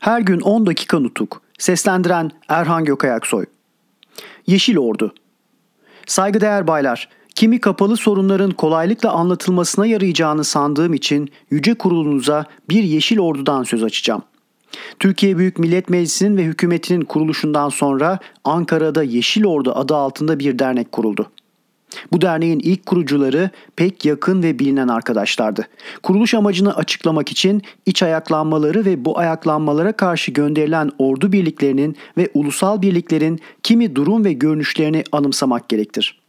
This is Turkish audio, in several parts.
Her gün 10 dakika nutuk. Seslendiren Erhan Gökayaksoy. Yeşil Ordu. Saygıdeğer baylar, kimi kapalı sorunların kolaylıkla anlatılmasına yarayacağını sandığım için yüce kurulunuza bir Yeşil Ordu'dan söz açacağım. Türkiye Büyük Millet Meclisi'nin ve hükümetinin kuruluşundan sonra Ankara'da Yeşil Ordu adı altında bir dernek kuruldu. Bu derneğin ilk kurucuları pek yakın ve bilinen arkadaşlardı. Kuruluş amacını açıklamak için iç ayaklanmaları ve bu ayaklanmalara karşı gönderilen ordu birliklerinin ve ulusal birliklerin kimi durum ve görünüşlerini anımsamak gerektir.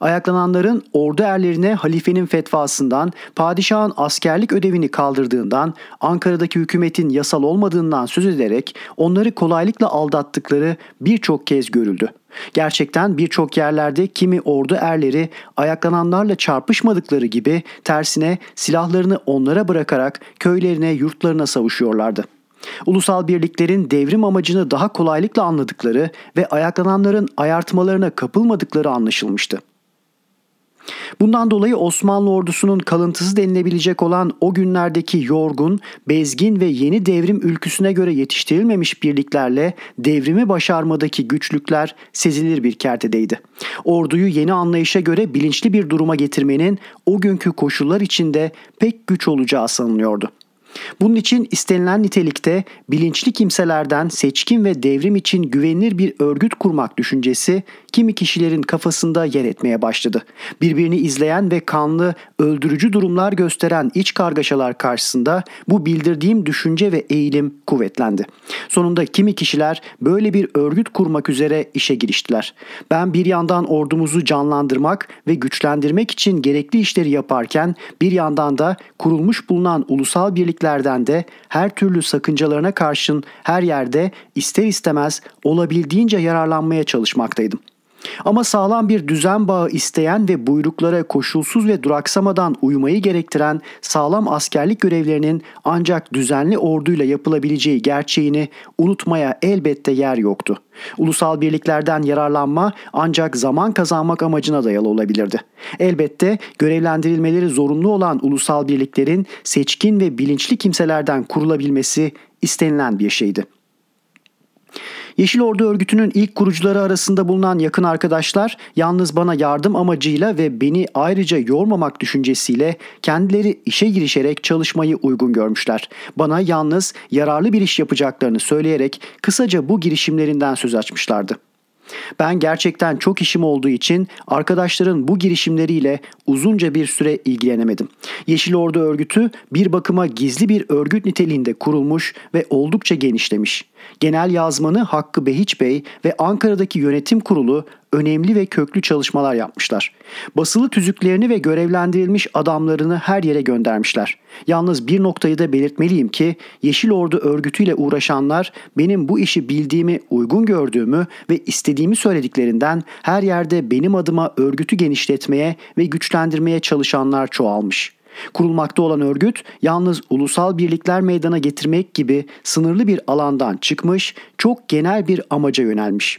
Ayaklananların ordu erlerine halifenin fetvasından, padişahın askerlik ödevini kaldırdığından, Ankara'daki hükümetin yasal olmadığından söz ederek onları kolaylıkla aldattıkları birçok kez görüldü. Gerçekten birçok yerlerde kimi ordu erleri ayaklananlarla çarpışmadıkları gibi tersine silahlarını onlara bırakarak köylerine, yurtlarına savuşuyorlardı. Ulusal birliklerin devrim amacını daha kolaylıkla anladıkları ve ayaklananların ayartmalarına kapılmadıkları anlaşılmıştı. Bundan dolayı Osmanlı ordusunun kalıntısı denilebilecek olan o günlerdeki yorgun, bezgin ve yeni devrim ülküsüne göre yetiştirilmemiş birliklerle devrimi başarmadaki güçlükler sezilir bir kertedeydi. Orduyu yeni anlayışa göre bilinçli bir duruma getirmenin o günkü koşullar içinde pek güç olacağı sanılıyordu. Bunun için istenilen nitelikte bilinçli kimselerden seçkin ve devrim için güvenilir bir örgüt kurmak düşüncesi kimi kişilerin kafasında yer etmeye başladı. Birbirini izleyen ve kanlı, öldürücü durumlar gösteren iç kargaşalar karşısında bu bildirdiğim düşünce ve eğilim kuvvetlendi. Sonunda kimi kişiler böyle bir örgüt kurmak üzere işe giriştiler. Ben bir yandan ordumuzu canlandırmak ve güçlendirmek için gerekli işleri yaparken bir yandan da kurulmuş bulunan ulusal birliklerden de her türlü sakıncalarına karşın her yerde ister istemez olabildiğince yararlanmaya çalışmaktaydım. Ama sağlam bir düzen bağı isteyen ve buyruklara koşulsuz ve duraksamadan uymayı gerektiren sağlam askerlik görevlerinin ancak düzenli orduyla yapılabileceği gerçeğini unutmaya elbette yer yoktu. Ulusal birliklerden yararlanma ancak zaman kazanmak amacına dayalı olabilirdi. Elbette görevlendirilmeleri zorunlu olan ulusal birliklerin seçkin ve bilinçli kimselerden kurulabilmesi istenilen bir şeydi. Yeşil Ordu örgütünün ilk kurucuları arasında bulunan yakın arkadaşlar yalnız bana yardım amacıyla ve beni ayrıca yormamak düşüncesiyle kendileri işe girişerek çalışmayı uygun görmüşler. Bana yalnız yararlı bir iş yapacaklarını söyleyerek kısaca bu girişimlerinden söz açmışlardı. Ben gerçekten çok işim olduğu için arkadaşların bu girişimleriyle uzunca bir süre ilgilenemedim. Yeşil Ordu örgütü bir bakıma gizli bir örgüt niteliğinde kurulmuş ve oldukça genişlemiş. Genel yazmanı Hakkı Behiç Bey ve Ankara'daki yönetim kurulu önemli ve köklü çalışmalar yapmışlar. Basılı tüzüklerini ve görevlendirilmiş adamlarını her yere göndermişler. Yalnız bir noktayı da belirtmeliyim ki Yeşil Ordu örgütüyle uğraşanlar benim bu işi bildiğimi, uygun gördüğümü ve istediğimi söylediklerinden her yerde benim adıma örgütü genişletmeye ve güçlendirmeye çalışanlar çoğalmış.'' Kurulmakta olan örgüt yalnız ulusal birlikler meydana getirmek gibi sınırlı bir alandan çıkmış, çok genel bir amaca yönelmiş.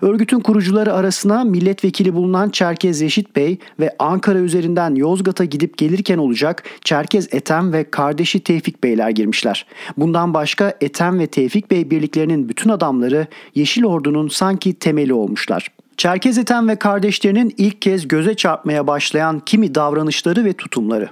Örgütün kurucuları arasına milletvekili bulunan Çerkez Reşit Bey ve Ankara üzerinden Yozgat'a gidip gelirken olacak Çerkez Ethem ve kardeşi Tevfik Beyler girmişler. Bundan başka Ethem ve Tevfik Bey birliklerinin bütün adamları Yeşil Ordu'nun sanki temeli olmuşlar. Çerkez Ethem ve kardeşlerinin ilk kez göze çarpmaya başlayan kimi davranışları ve tutumları.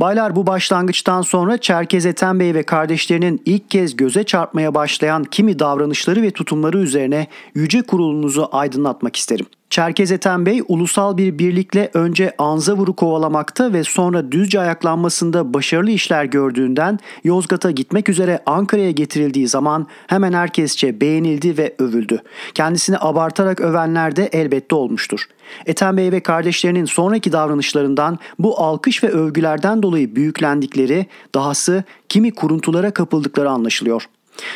Baylar bu başlangıçtan sonra Çerkez Ethem Bey ve kardeşlerinin ilk kez göze çarpmaya başlayan kimi davranışları ve tutumları üzerine yüce kurulunuzu aydınlatmak isterim. Çerkez Ethem Bey ulusal bir birlikle önce Anzavur'u kovalamakta ve sonra Düzce ayaklanmasında başarılı işler gördüğünden Yozgat'a gitmek üzere Ankara'ya getirildiği zaman hemen herkesçe beğenildi ve övüldü. Kendisini abartarak övenler de elbette olmuştur. Ethem Bey ve kardeşlerinin sonraki davranışlarından bu alkış ve övgülerden dolayı büyüklendikleri, dahası kimi kuruntulara kapıldıkları anlaşılıyor.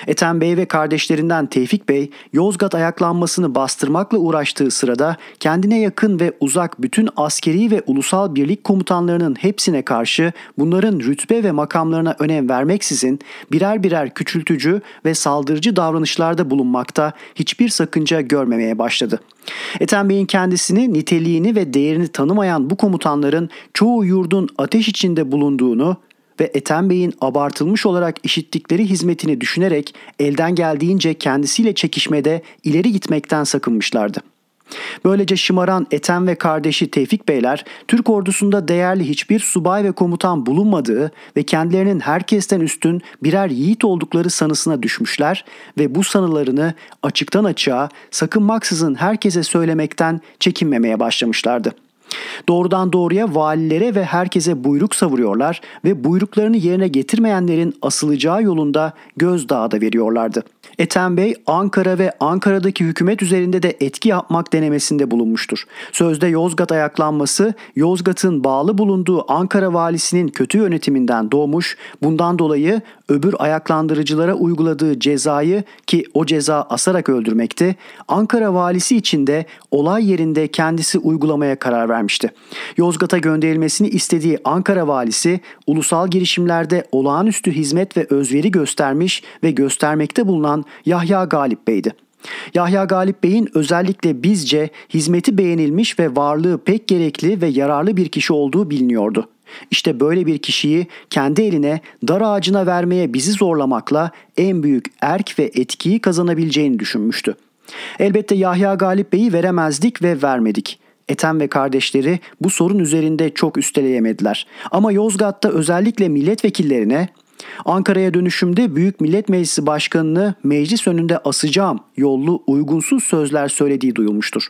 Ethem Bey ve kardeşlerinden Tevfik Bey Yozgat ayaklanmasını bastırmakla uğraştığı sırada kendine yakın ve uzak bütün askeri ve ulusal birlik komutanlarının hepsine karşı bunların rütbe ve makamlarına önem vermeksizin birer birer küçültücü ve saldırıcı davranışlarda bulunmakta hiçbir sakınca görmemeye başladı. Ethem Bey'in kendisini, niteliğini ve değerini tanımayan bu komutanların çoğu yurdun ateş içinde bulunduğunu ve Ethem Bey'in abartılmış olarak işittikleri hizmetini düşünerek elden geldiğince kendisiyle çekişmede ileri gitmekten sakınmışlardı. Böylece şımaran Ethem ve kardeşi Tevfik Beyler Türk ordusunda değerli hiçbir subay ve komutan bulunmadığı ve kendilerinin herkesten üstün birer yiğit oldukları sanısına düşmüşler ve bu sanılarını açıktan açığa sakınmaksızın herkese söylemekten çekinmemeye başlamışlardı. Doğrudan doğruya valilere ve herkese buyruk savuruyorlar ve buyruklarını yerine getirmeyenlerin asılacağı yolunda gözdağı da veriyorlardı. Ethem Bey Ankara ve Ankara'daki hükümet üzerinde de etki yapmak denemesinde bulunmuştur. Sözde Yozgat ayaklanması Yozgat'ın bağlı bulunduğu Ankara valisinin kötü yönetiminden doğmuş, bundan dolayı öbür ayaklandırıcılara uyguladığı cezayı ki o ceza asarak öldürmekti, Ankara valisi için de olay yerinde kendisi uygulamaya karar vermişti. Yozgat'a gönderilmesini istediği Ankara valisi ulusal girişimlerde olağanüstü hizmet ve özveri göstermiş ve göstermekte bulunan Yahya Galip Bey'di. Yahya Galip Bey'in özellikle bizce hizmeti beğenilmiş ve varlığı pek gerekli ve yararlı bir kişi olduğu biliniyordu. İşte böyle bir kişiyi kendi eline dar ağacına vermeye bizi zorlamakla en büyük erk ve etkiyi kazanabileceğini düşünmüştü. Elbette Yahya Galip Bey'i veremezdik ve vermedik. Ethem ve kardeşleri bu sorun üzerinde çok üsteleyemediler. Ama Yozgat'ta özellikle milletvekillerine Ankara'ya dönüşümde Büyük Millet Meclisi Başkanı'nı meclis önünde asacağım yollu uygunsuz sözler söylediği duyulmuştur.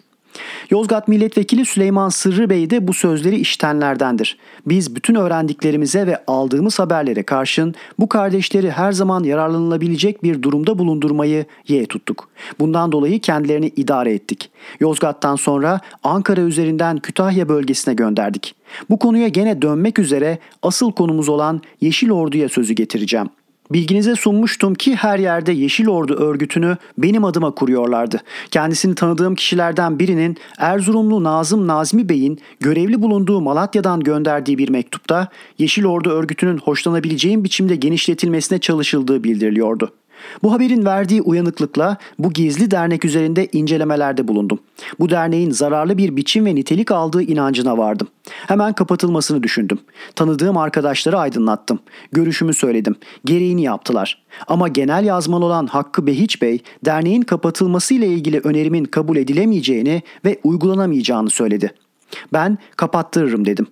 Yozgat Milletvekili Süleyman Sırrı Bey de bu sözleri işitenlerdendir. Biz bütün öğrendiklerimize ve aldığımız haberlere karşın bu kardeşleri her zaman yararlanılabilecek bir durumda bulundurmayı ye tuttuk. Bundan dolayı kendilerini idare ettik. Yozgat'tan sonra Ankara üzerinden Kütahya bölgesine gönderdik. Bu konuya gene dönmek üzere asıl konumuz olan Yeşil Ordu'ya sözü getireceğim. Bilginize sunmuştum ki her yerde Yeşil Ordu örgütünü benim adıma kuruyorlardı. Kendisini tanıdığım kişilerden birinin Erzurumlu Nazım Nazmi Bey'in görevli bulunduğu Malatya'dan gönderdiği bir mektupta Yeşil Ordu örgütünün hoşlanabileceğim biçimde genişletilmesine çalışıldığı bildiriliyordu. Bu haberin verdiği uyanıklıkla bu gizli dernek üzerinde incelemelerde bulundum. Bu derneğin zararlı bir biçim ve nitelik aldığı inancına vardım. Hemen kapatılmasını düşündüm. Tanıdığım arkadaşları aydınlattım. Görüşümü söyledim. Gereğini yaptılar. Ama genel yazman olan Hakkı Behiç Bey, derneğin kapatılması ile ilgili önerimin kabul edilemeyeceğini ve uygulanamayacağını söyledi. Ben kapattırırım dedim.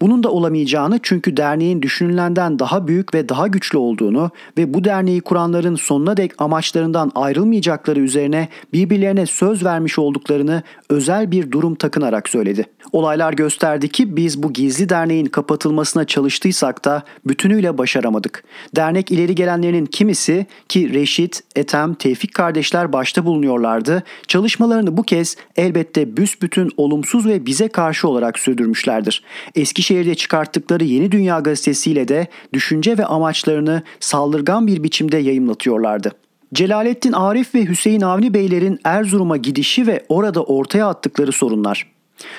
Bunun da olamayacağını çünkü derneğin düşünülenden daha büyük ve daha güçlü olduğunu ve bu derneği kuranların sonuna dek amaçlarından ayrılmayacakları üzerine birbirlerine söz vermiş olduklarını özel bir durum takınarak söyledi. Olaylar gösterdi ki biz bu gizli derneğin kapatılmasına çalıştıysak da bütünüyle başaramadık. Dernek ileri gelenlerinin kimisi ki Reşit, Ethem, Tevfik kardeşler başta bulunuyorlardı. Çalışmalarını bu kez elbette büsbütün olumsuz ve bize karşı olarak sürdürmüşlerdir. Eskişehir'de çıkarttıkları Yeni Dünya gazetesiyle de düşünce ve amaçlarını saldırgan bir biçimde yayımlatıyorlardı. Celalettin Arif ve Hüseyin Avni Beylerin Erzurum'a gidişi ve orada ortaya attıkları sorunlar.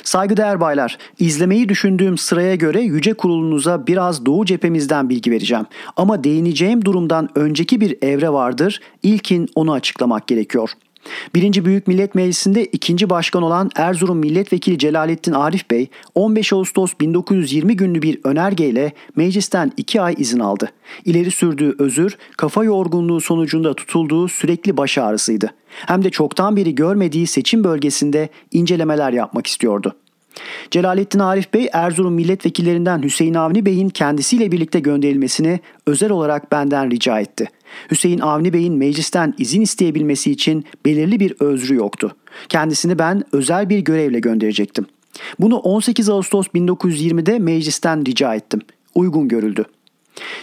Saygıdeğer baylar, izlemeyi düşündüğüm sıraya göre Yüce Kurulunuza biraz Doğu cephemizden bilgi vereceğim. Ama değineceğim durumdan önceki bir evre vardır, İlkin onu açıklamak gerekiyor.'' Birinci Büyük Millet Meclisi'nde ikinci başkan olan Erzurum Milletvekili Celalettin Arif Bey 15 Ağustos 1920 günlü bir önergeyle meclisten iki ay izin aldı. İleri sürdüğü özür kafa yorgunluğu sonucunda tutulduğu sürekli baş ağrısıydı. Hem de çoktan beri görmediği seçim bölgesinde incelemeler yapmak istiyordu. Celalettin Arif Bey Erzurum milletvekillerinden Hüseyin Avni Bey'in kendisiyle birlikte gönderilmesini özel olarak benden rica etti. Hüseyin Avni Bey'in meclisten izin isteyebilmesi için belirli bir özrü yoktu. Kendisini ben özel bir görevle gönderecektim. Bunu 18 Ağustos 1920'de meclisten rica ettim. Uygun görüldü.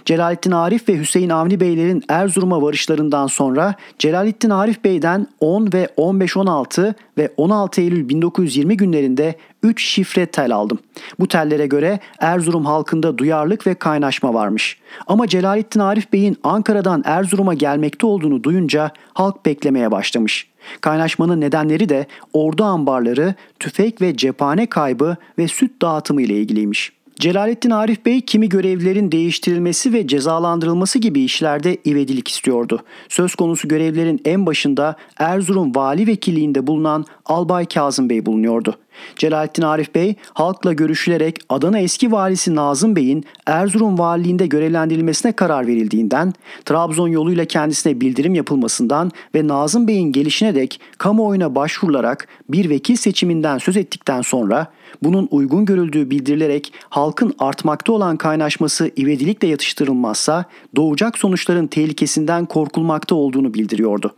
Celalettin Arif ve Hüseyin Avni Beylerin Erzurum'a varışlarından sonra Celalettin Arif Bey'den 10 ve 15-16 ve 16 Eylül 1920 günlerinde 3 şifre tel aldım. Bu tellere göre Erzurum halkında duyarlılık ve kaynaşma varmış. Ama Celalettin Arif Bey'in Ankara'dan Erzurum'a gelmekte olduğunu duyunca halk beklemeye başlamış. Kaynaşmanın nedenleri de ordu ambarları, tüfek ve cephane kaybı ve süt dağıtımı ile ilgiliymiş. Celalettin Arif Bey kimi görevlerin değiştirilmesi ve cezalandırılması gibi işlerde ivedilik istiyordu. Söz konusu görevlerin en başında Erzurum vali vekilliğinde bulunan Albay Kazım Bey bulunuyordu. Celalettin Arif Bey halkla görüşülerek Adana eski valisi Nazım Bey'in Erzurum valiliğinde görevlendirilmesine karar verildiğinden, Trabzon yoluyla kendisine bildirim yapılmasından ve Nazım Bey'in gelişine dek kamuoyuna başvurularak bir vekil seçiminden söz ettikten sonra bunun uygun görüldüğü bildirilerek halkın artmakta olan kaynaşması ivedilikle yatıştırılmazsa doğacak sonuçların tehlikesinden korkulmakta olduğunu bildiriyordu.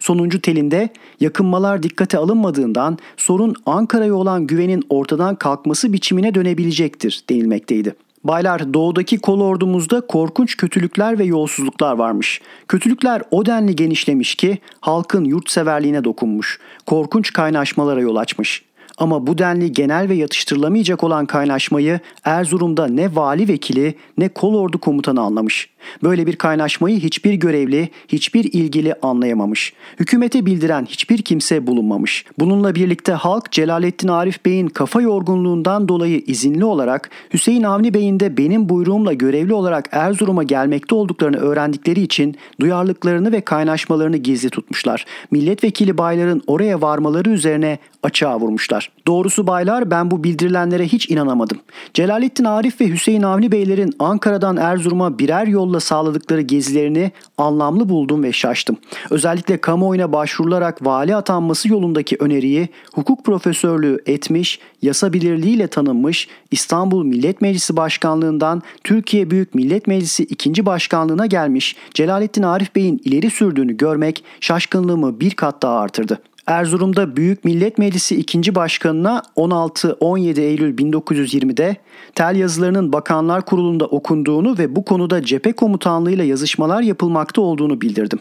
Sonuncu telinde yakınmalar dikkate alınmadığından sorun Ankara'ya olan güvenin ortadan kalkması biçimine dönebilecektir denilmekteydi. Baylar doğudaki kol ordumuzda korkunç kötülükler ve yolsuzluklar varmış. Kötülükler o denli genişlemiş ki halkın yurtseverliğine dokunmuş. Korkunç kaynaşmalara yol açmış. Ama bu denli genel ve yatıştırılamayacak olan kaynaşmayı Erzurum'da ne vali vekili ne kolordu komutanı anlamış. Böyle bir kaynaşmayı hiçbir görevli, hiçbir ilgili anlayamamış. Hükümete bildiren hiçbir kimse bulunmamış. Bununla birlikte halk Celalettin Arif Bey'in kafa yorgunluğundan dolayı izinli olarak Hüseyin Avni Bey'in de benim buyruğumla görevli olarak Erzurum'a gelmekte olduklarını öğrendikleri için duyarlılıklarını ve kaynaşmalarını gizli tutmuşlar. Milletvekili bayların oraya varmaları üzerine açığa vurmuşlar. Doğrusu baylar ben bu bildirilenlere hiç inanamadım. Celalettin Arif ve Hüseyin Avni Beylerin Ankara'dan Erzurum'a birer yolla sağladıkları gezilerini anlamlı buldum ve şaştım. Özellikle kamuoyuna başvurularak vali atanması yolundaki öneriyi hukuk profesörlüğü etmiş, yasa bilirliğiyle tanınmış, İstanbul Millet Meclisi Başkanlığından Türkiye Büyük Millet Meclisi 2. Başkanlığına gelmiş Celalettin Arif Bey'in ileri sürdüğünü görmek şaşkınlığımı bir kat daha artırdı. Erzurum'da Büyük Millet Meclisi 2. Başkanına 16-17 Eylül 1920'de tel yazılarının Bakanlar Kurulu'nda okunduğunu ve bu konuda cephe komutanlığıyla yazışmalar yapılmakta olduğunu bildirdim.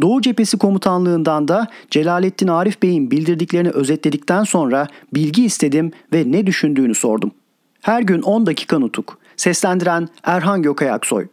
Doğu Cephesi Komutanlığından da Celalettin Arif Bey'in bildirdiklerini özetledikten sonra bilgi istedim ve ne düşündüğünü sordum. Her gün 10 dakika nutuk. Seslendiren Erhan Gökayaksoy.